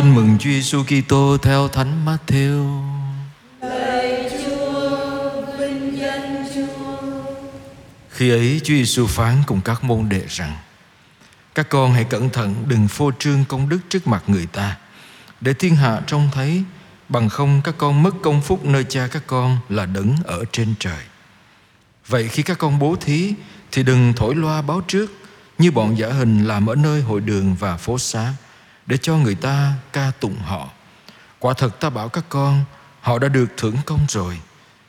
Tin mừng Chúa Giêsu Kitô theo Thánh Matthew. Lạy Chúa, vinh danh Chúa. Khi ấy Chúa Giêsu phán cùng các môn đệ rằng: Các con hãy cẩn thận đừng phô trương công đức trước mặt người ta, để thiên hạ trông thấy, bằng không các con mất công phúc nơi cha các con là đấng ở trên trời. Vậy khi các con bố thí thì đừng thổi loa báo trước như bọn giả hình làm ở nơi hội đường và phố xá để cho người ta ca tụng họ. Quả thật ta bảo các con, họ đã được thưởng công rồi.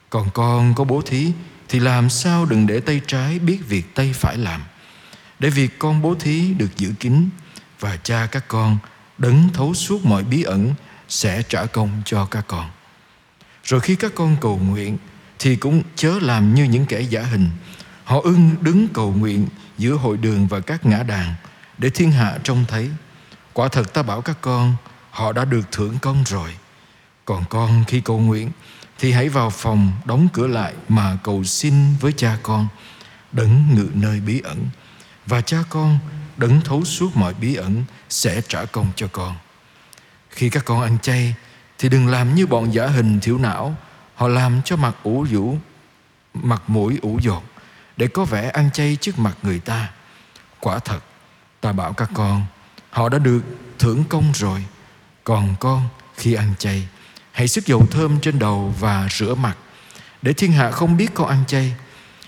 Còn con có bố thí thì làm sao đừng để tay trái biết việc tay phải làm. Để việc con bố thí được giữ kín và cha các con đấng thấu suốt mọi bí ẩn sẽ trả công cho các con. Rồi khi các con cầu nguyện thì cũng chớ làm như những kẻ giả hình. Họ ưng đứng cầu nguyện giữa hội đường và các ngã đàn để thiên hạ trông thấy. Quả thật ta bảo các con, họ đã được thưởng công rồi. Còn con khi cầu nguyện thì hãy vào phòng đóng cửa lại mà cầu xin với cha con, đấng ngự nơi bí ẩn. Và cha con đấng thấu suốt mọi bí ẩn sẽ trả công cho con. Khi các con ăn chay thì đừng làm như bọn giả hình thiểu não, họ làm cho mặt ủ rũ, mặt mũi ủ dột để có vẻ ăn chay trước mặt người ta. Quả thật, ta bảo các con, họ đã được thưởng công rồi. Còn con, khi ăn chay, hãy sức dầu thơm trên đầu và rửa mặt, để thiên hạ không biết con ăn chay,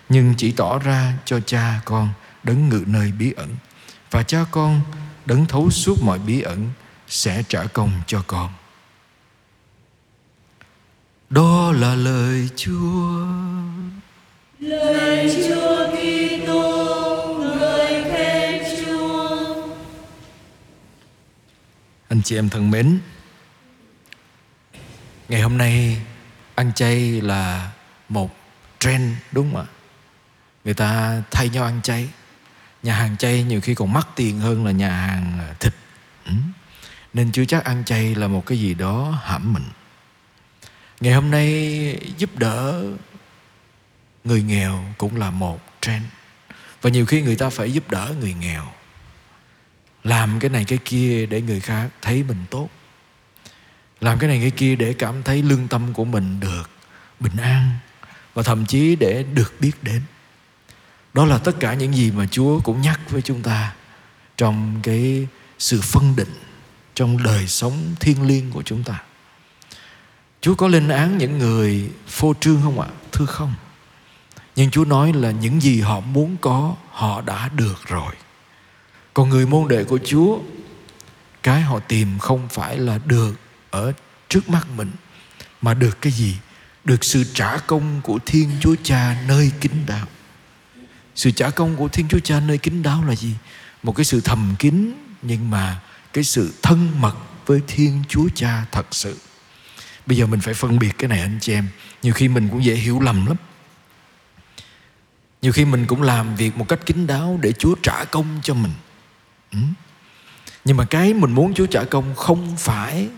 nhưng chỉ tỏ ra cho cha con đấng ngự nơi bí ẩn. Và cha con đấng thấu suốt mọi bí ẩn sẽ trả công cho con. Đó là lời Chúa. lời Chúa Kitô, Anh chị em thân mến, ngày hôm nay ăn chay là một trend đúng không ạ? Người ta thay nhau ăn chay. Nhà hàng chay nhiều khi còn mắc tiền hơn là nhà hàng à, thịt. Ừ. Nên chưa chắc ăn chay là một cái gì đó hãm mình. Ngày hôm nay giúp đỡ người nghèo cũng là một trend. Và nhiều khi người ta phải giúp đỡ người nghèo làm cái này cái kia để người khác thấy mình tốt. Làm cái này cái kia để cảm thấy lương tâm của mình được bình an và thậm chí để được biết đến. Đó là tất cả những gì mà chúa cũng nhắc với chúng ta trong cái sự phân định trong đời sống thiêng liêng của chúng ta. Chúa có lên án những người phô trương không ạ? Thưa không. Nhưng chúa nói là những gì họ muốn có, họ đã được rồi còn người môn đệ của Chúa, Cái họ tìm không phải là được Ở trước mắt mình, Mà được cái gì? Được sự trả công của Thiên Chúa Cha Nơi kính đáo. Sự trả công của Thiên Chúa Cha nơi kính đáo là gì? Một cái sự thầm kín, Nhưng mà cái sự thân mật Với Thiên Chúa Cha thật sự. Bây giờ mình phải phân biệt cái này, anh chị em. Nhiều khi mình cũng dễ hiểu lầm lắm. Nhiều khi mình cũng làm việc một cách kín đáo Để Chúa trả công cho mình. Ừ. nhưng mà cái mình muốn Chúa trả công không phải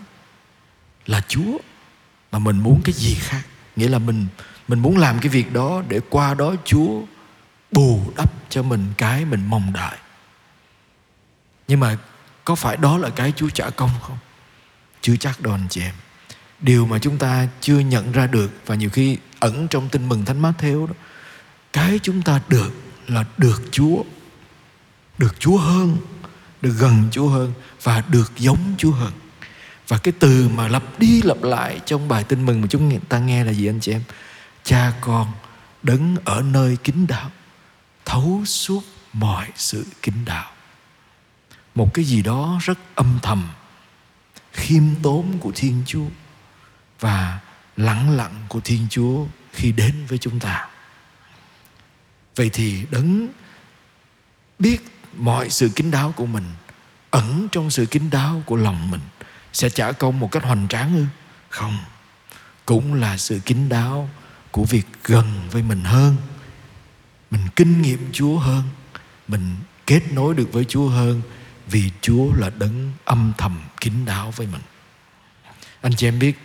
là Chúa, mà mình muốn cái gì khác. Nghĩa là mình mình muốn làm cái việc đó để qua đó Chúa bù đắp cho mình cái mình mong đợi. Nhưng mà có phải đó là cái Chúa trả công không? Chưa chắc đâu anh chị em. Điều mà chúng ta chưa nhận ra được và nhiều khi ẩn trong tin mừng thánh mát theo đó, cái chúng ta được là được Chúa được Chúa hơn được gần Chúa hơn và được giống Chúa hơn. Và cái từ mà lặp đi lặp lại trong bài tin mừng mà chúng ta nghe là gì anh chị em? Cha con đứng ở nơi kín đạo, thấu suốt mọi sự kín đạo. Một cái gì đó rất âm thầm, khiêm tốn của Thiên Chúa và lặng lặng của Thiên Chúa khi đến với chúng ta. Vậy thì đấng biết mọi sự kín đáo của mình, ẩn trong sự kín đáo của lòng mình, sẽ trả công một cách hoành tráng ư? Không. Cũng là sự kín đáo của việc gần với mình hơn. Mình kinh nghiệm chúa hơn. Mình kết nối được với chúa hơn vì chúa là đấng âm thầm kín đáo với mình. Anh chị em biết,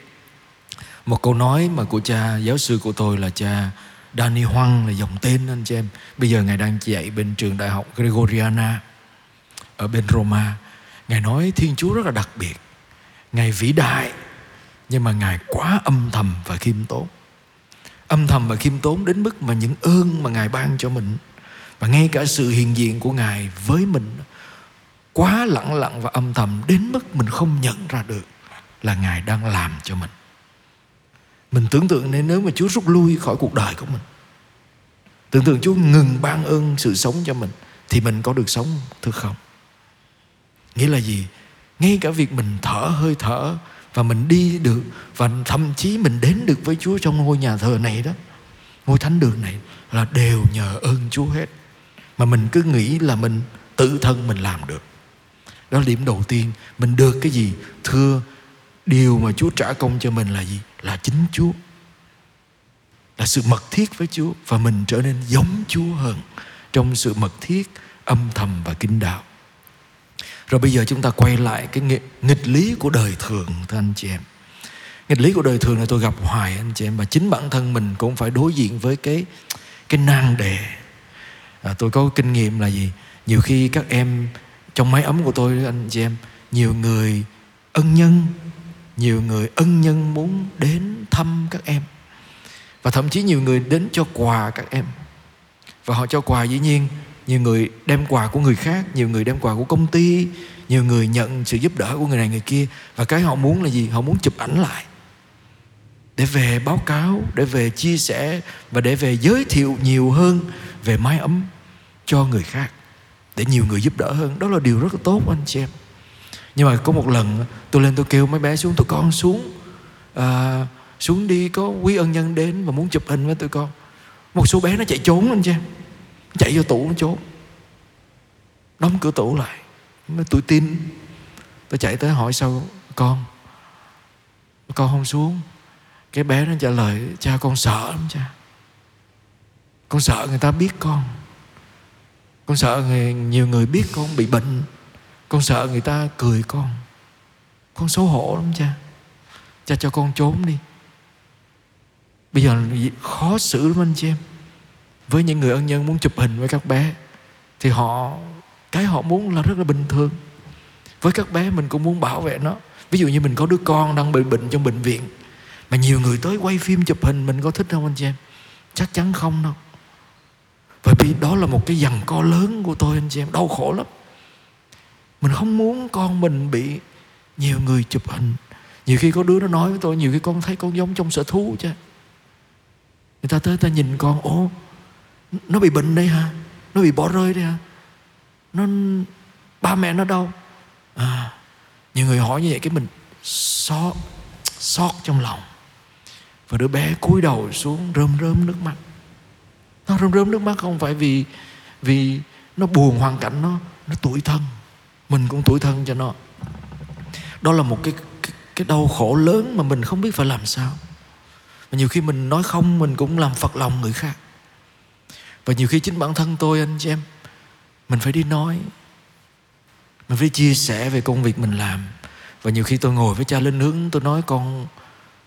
một câu nói mà của cha giáo sư của tôi là cha Danny Hoang là dòng tên anh chị em. Bây giờ Ngài đang dạy bên trường đại học Gregoriana Ở bên Roma. Ngài nói Thiên Chúa rất là đặc biệt. Ngài vĩ đại, nhưng mà ngài quá âm thầm và khiêm tốn. Âm thầm và khiêm tốn đến mức mà những ơn mà ngài ban cho mình. Và ngay cả sự hiện diện của ngài với mình quá lặng lặng và âm thầm đến mức mình không nhận ra được là ngài đang làm cho mình mình tưởng tượng nên nếu mà chúa rút lui khỏi cuộc đời của mình, tưởng tượng chúa ngừng ban ơn sự sống cho mình, thì mình có được sống thưa không? Nghĩa là gì? Ngay cả việc mình thở hơi thở và mình đi được và thậm chí mình đến được với Chúa trong ngôi nhà thờ này đó, ngôi thánh đường này là đều nhờ ơn Chúa hết. Mà mình cứ nghĩ là mình tự thân mình làm được. Đó là điểm đầu tiên. Mình được cái gì? Thưa điều mà Chúa trả công cho mình là gì? Là chính Chúa. Là sự mật thiết với Chúa và mình trở nên giống Chúa hơn trong sự mật thiết âm thầm và kinh đạo. Rồi bây giờ chúng ta quay lại cái nghịch lý của đời thường thưa anh chị em. Nghịch lý của đời thường là tôi gặp hoài anh chị em và chính bản thân mình cũng phải đối diện với cái cái nan đề. À, tôi có kinh nghiệm là gì? Nhiều khi các em trong máy ấm của tôi anh chị em nhiều người ân nhân nhiều người ân nhân muốn đến thăm các em. Và thậm chí nhiều người đến cho quà các em. Và họ cho quà dĩ nhiên, nhiều người đem quà của người khác, nhiều người đem quà của công ty, nhiều người nhận sự giúp đỡ của người này người kia. Và cái họ muốn là gì? Họ muốn chụp ảnh lại. Để về báo cáo, để về chia sẻ và để về giới thiệu nhiều hơn về mái ấm cho người khác, để nhiều người giúp đỡ hơn. Đó là điều rất là tốt, anh chị em nhưng mà có một lần tôi lên tôi kêu mấy bé xuống tụi con xuống à, xuống đi có quý ân nhân đến và muốn chụp hình với tụi con. Một số bé nó chạy trốn anh chị chạy vô tủ nó trốn đóng cửa tủ lại nó tôi tin. Tôi chạy tới hỏi sao con con không xuống? Cái bé nó trả lời cha con sợ lắm cha. Con sợ người ta biết con. Con sợ người, nhiều người biết con bị bệnh con sợ người ta cười con. Con xấu hổ lắm cha. Cha cho con trốn đi. Bây giờ khó xử lắm anh chị em. Với những người ân nhân muốn chụp hình với các bé, thì họ, cái họ muốn là rất là bình thường. Với các bé mình cũng muốn bảo vệ nó. Ví dụ như mình có đứa con đang bị bệnh trong bệnh viện, mà nhiều người tới quay phim chụp hình mình có thích không anh chị em? Chắc chắn không đâu. Bởi vì đó là một cái dằn co lớn của tôi anh chị em, đau khổ lắm mình không muốn con mình bị nhiều người chụp hình. Nhiều khi có đứa nó nói với tôi nhiều khi con thấy con giống trong sở thú chứ. Người ta tới ta nhìn con ô, nó bị bệnh đây hả? Nó bị bỏ rơi đây hả? Nó ba mẹ nó đâu? À, nhiều người hỏi như vậy cái mình xót xót trong lòng. Và đứa bé cúi đầu xuống rơm rơm nước mắt. Nó rơm rơm nước mắt không phải vì vì nó buồn hoàn cảnh nó nó tuổi thân mình cũng tuổi thân cho nó. Đó là một cái cái, cái đau khổ lớn mà mình không biết phải làm sao. Và nhiều khi mình nói không mình cũng làm phật lòng người khác. Và nhiều khi chính bản thân tôi anh chị em mình phải đi nói. Mình phải chia sẻ về công việc mình làm. Và nhiều khi tôi ngồi với cha linh hướng tôi nói con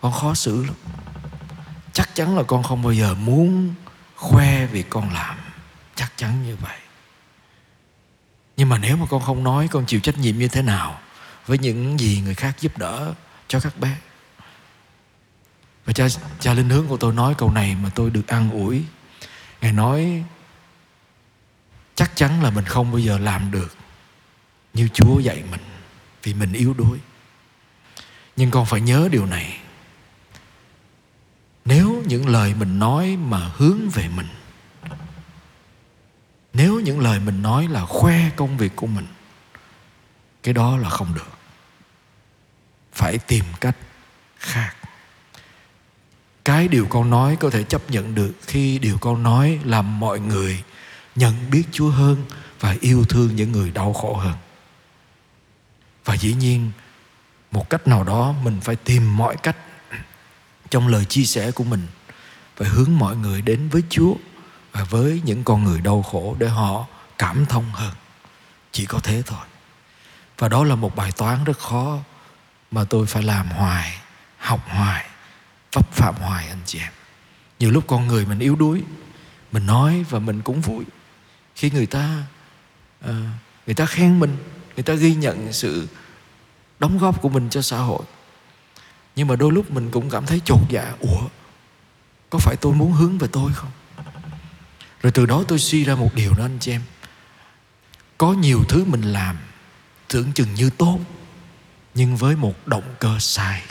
con khó xử lắm. Chắc chắn là con không bao giờ muốn khoe việc con làm. Chắc chắn như vậy nhưng mà nếu mà con không nói, con chịu trách nhiệm như thế nào với những gì người khác giúp đỡ cho các bé? Và cha cha linh hướng của tôi nói câu này mà tôi được an ủi. Ngài nói, chắc chắn là mình không bao giờ làm được như chúa dạy mình vì mình yếu đuối. Nhưng con phải nhớ điều này. Nếu những lời mình nói mà hướng về mình nếu những lời mình nói là khoe công việc của mình, cái đó là không được. Phải tìm cách khác. Cái điều con nói có thể chấp nhận được khi điều con nói làm mọi người nhận biết Chúa hơn và yêu thương những người đau khổ hơn. Và dĩ nhiên, một cách nào đó mình phải tìm mọi cách trong lời chia sẻ của mình phải hướng mọi người đến với Chúa và với những con người đau khổ để họ cảm thông hơn. Chỉ có thế thôi. Và đó là một bài toán rất khó mà tôi phải làm hoài, học hoài vấp phạm hoài anh chị em. Nhiều lúc con người mình yếu đuối mình nói và mình cũng vui. Khi người ta uh, người ta khen mình người ta ghi nhận sự đóng góp của mình cho xã hội. Nhưng mà đôi lúc mình cũng cảm thấy chột dạ. Ủa có phải tôi muốn hướng về tôi không? Rồi từ đó tôi suy ra một điều đó anh chị em. Có nhiều thứ mình làm tưởng chừng như tốt, nhưng với một động cơ sai.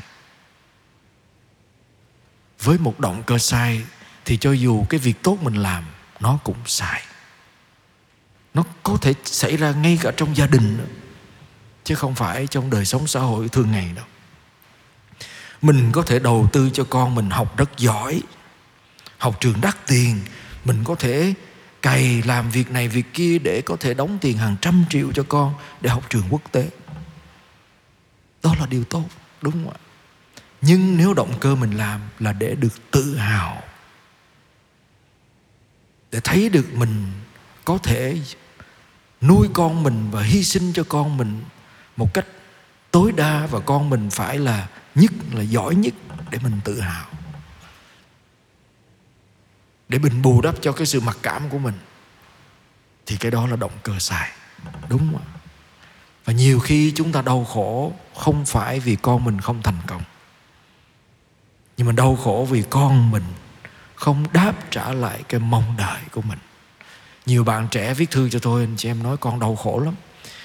Với một động cơ sai thì cho dù cái việc tốt mình làm, nó cũng sai. Nó có thể xảy ra ngay cả trong gia đình nữa, chứ không phải trong đời sống xã hội thường ngày đâu. Mình có thể đầu tư cho con mình học rất giỏi, học trường đắt tiền mình có thể cày làm việc này việc kia để có thể đóng tiền hàng trăm triệu cho con để học trường quốc tế. Đó là điều tốt, đúng không ạ? Nhưng nếu động cơ mình làm là để được tự hào, để thấy được mình có thể nuôi con mình và hy sinh cho con mình một cách tối đa và con mình phải là nhất, là giỏi nhất để mình tự hào để mình bù đắp cho cái sự mặc cảm của mình, thì cái đó là động cơ sai. Đúng không và nhiều khi chúng ta đau khổ không phải vì con mình không thành công, nhưng mà đau khổ vì con mình không đáp trả lại cái mong đợi của mình. Nhiều bạn trẻ viết thư cho tôi, anh chị em nói con đau khổ lắm,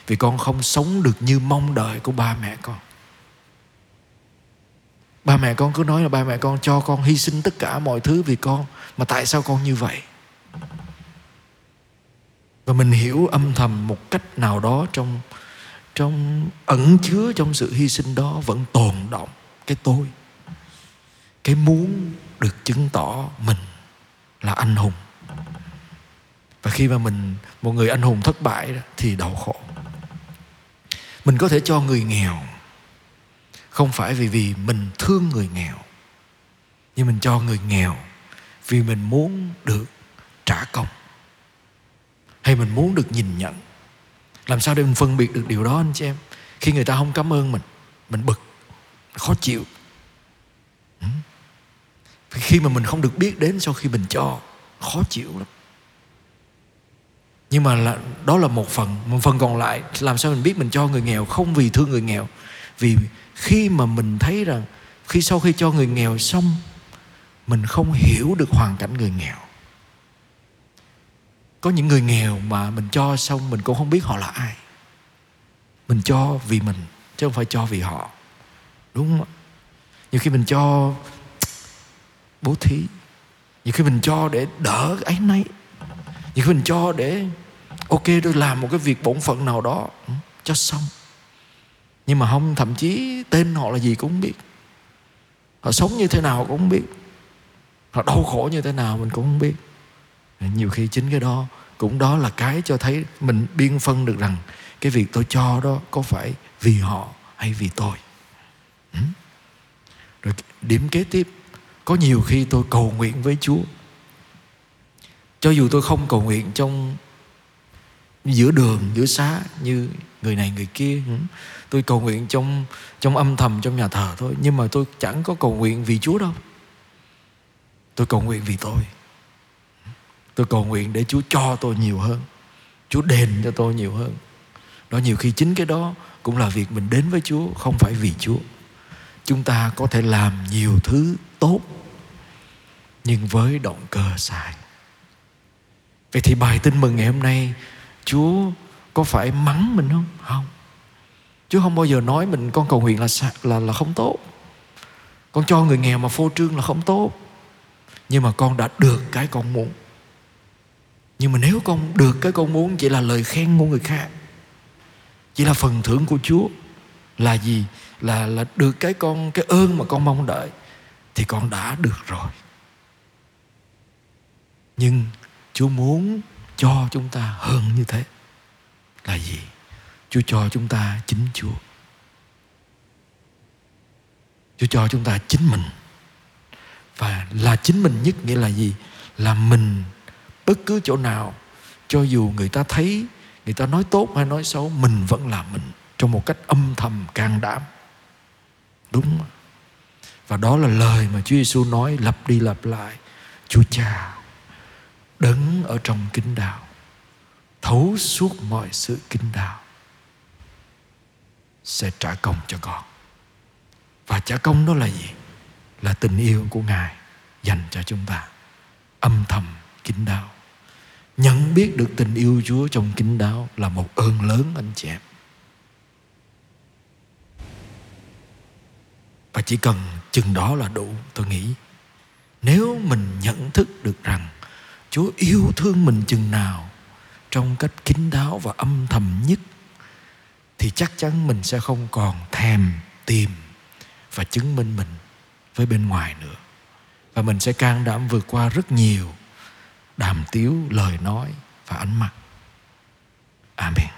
vì con không sống được như mong đợi của ba mẹ con ba mẹ con cứ nói là ba mẹ con cho con hy sinh tất cả mọi thứ vì con. Mà tại sao con như vậy? Và mình hiểu âm thầm một cách nào đó trong trong ẩn chứa trong sự hy sinh đó vẫn tồn động cái tôi. Cái muốn được chứng tỏ mình là anh hùng. Và khi mà mình, một người anh hùng thất bại thì đau khổ. Mình có thể cho người nghèo không phải vì vì mình thương người nghèo nhưng mình cho người nghèo vì mình muốn được trả công. Hay mình muốn được nhìn nhận. Làm sao để mình phân biệt được điều đó anh chị em? Khi người ta không cảm ơn mình mình bực khó chịu. Ừ. Khi mà mình không được biết đến sau khi mình cho khó chịu lắm. Nhưng mà là, đó là một phần. Một phần còn lại làm sao mình biết mình cho người nghèo không vì thương người nghèo? Vì khi mà mình thấy rằng khi sau khi cho người nghèo xong, mình không hiểu được hoàn cảnh người nghèo. Có những người nghèo mà mình cho xong mình cũng không biết họ là ai. Mình cho vì mình, chứ không phải cho vì họ. Đúng không nhiều khi mình cho bố thí, nhiều khi mình cho để đỡ ấy nấy nhiều khi mình cho để, ok, tôi làm một cái việc bổn phận nào đó ừ, cho xong nhưng mà không, thậm chí tên họ là gì cũng không biết. Họ sống như thế nào cũng không biết. Họ đau khổ như thế nào mình cũng không biết. Nhiều khi chính cái đó, cũng đó là cái cho thấy mình biên phân được rằng cái việc tôi cho đó có phải vì họ hay vì tôi. Ừ. rồi điểm kế tiếp, có nhiều khi tôi cầu nguyện với chúa. Cho dù tôi không cầu nguyện trong giữa đường, giữa xá như người này người kia. Ừ. Tôi cầu nguyện trong trong âm thầm trong nhà thờ thôi. Nhưng mà tôi chẳng có cầu nguyện vì chúa đâu. Tôi cầu nguyện vì tôi. Tôi cầu nguyện để chúa cho tôi nhiều hơn. Chúa đền cho tôi nhiều hơn. Đó, nhiều khi chính cái đó cũng là việc mình đến với chúa, không phải vì chúa. Chúng ta có thể làm nhiều thứ tốt, nhưng với động cơ sai. Vậy thì bài tin mừng ngày hôm nay chúa có phải mắng mình không? Không. Chúa không bao giờ nói mình con cầu nguyện là là là không tốt. Con cho người nghèo mà phô trương là không tốt. Nhưng mà con đã được cái con muốn. Nhưng mà nếu con được cái con muốn, chỉ là lời khen của người khác. Chỉ là phần thưởng của chúa. Là gì? Là là được cái con, cái ơn mà con mong đợi. Thì con đã được rồi. Nhưng chúa muốn cho chúng ta hơn như thế. Là gì? Chúa cho chúng ta chính chúa. Chúa cho chúng ta chính mình. Và là chính mình nhất nghĩa là gì? Là mình, bất cứ chỗ nào, cho dù người ta thấy, người ta nói tốt hay nói xấu, mình vẫn là mình, trong một cách âm thầm, can đảm. Đúng và đó là lời mà Chúa Giêsu nói, lặp đi lặp lại, Chúa Cha đấng ở trong kinh đạo, thấu suốt mọi sự kinh đạo, sẽ trả công cho con. Và trả công đó là gì? Là tình yêu của ngài dành cho chúng ta. Âm thầm kinh đáo nhận biết được tình yêu chúa trong kinh đáo là một ơn lớn, anh chị em. Và chỉ cần chừng đó là đủ, tôi nghĩ. Nếu mình nhận thức được rằng chúa yêu thương mình chừng nào trong cách kín đáo và âm thầm nhất, thì chắc chắn mình sẽ không còn thèm tìm và chứng minh mình với bên ngoài nữa. Và mình sẽ can đảm vượt qua rất nhiều đàm tiếu, lời nói và ánh mắt. Amen.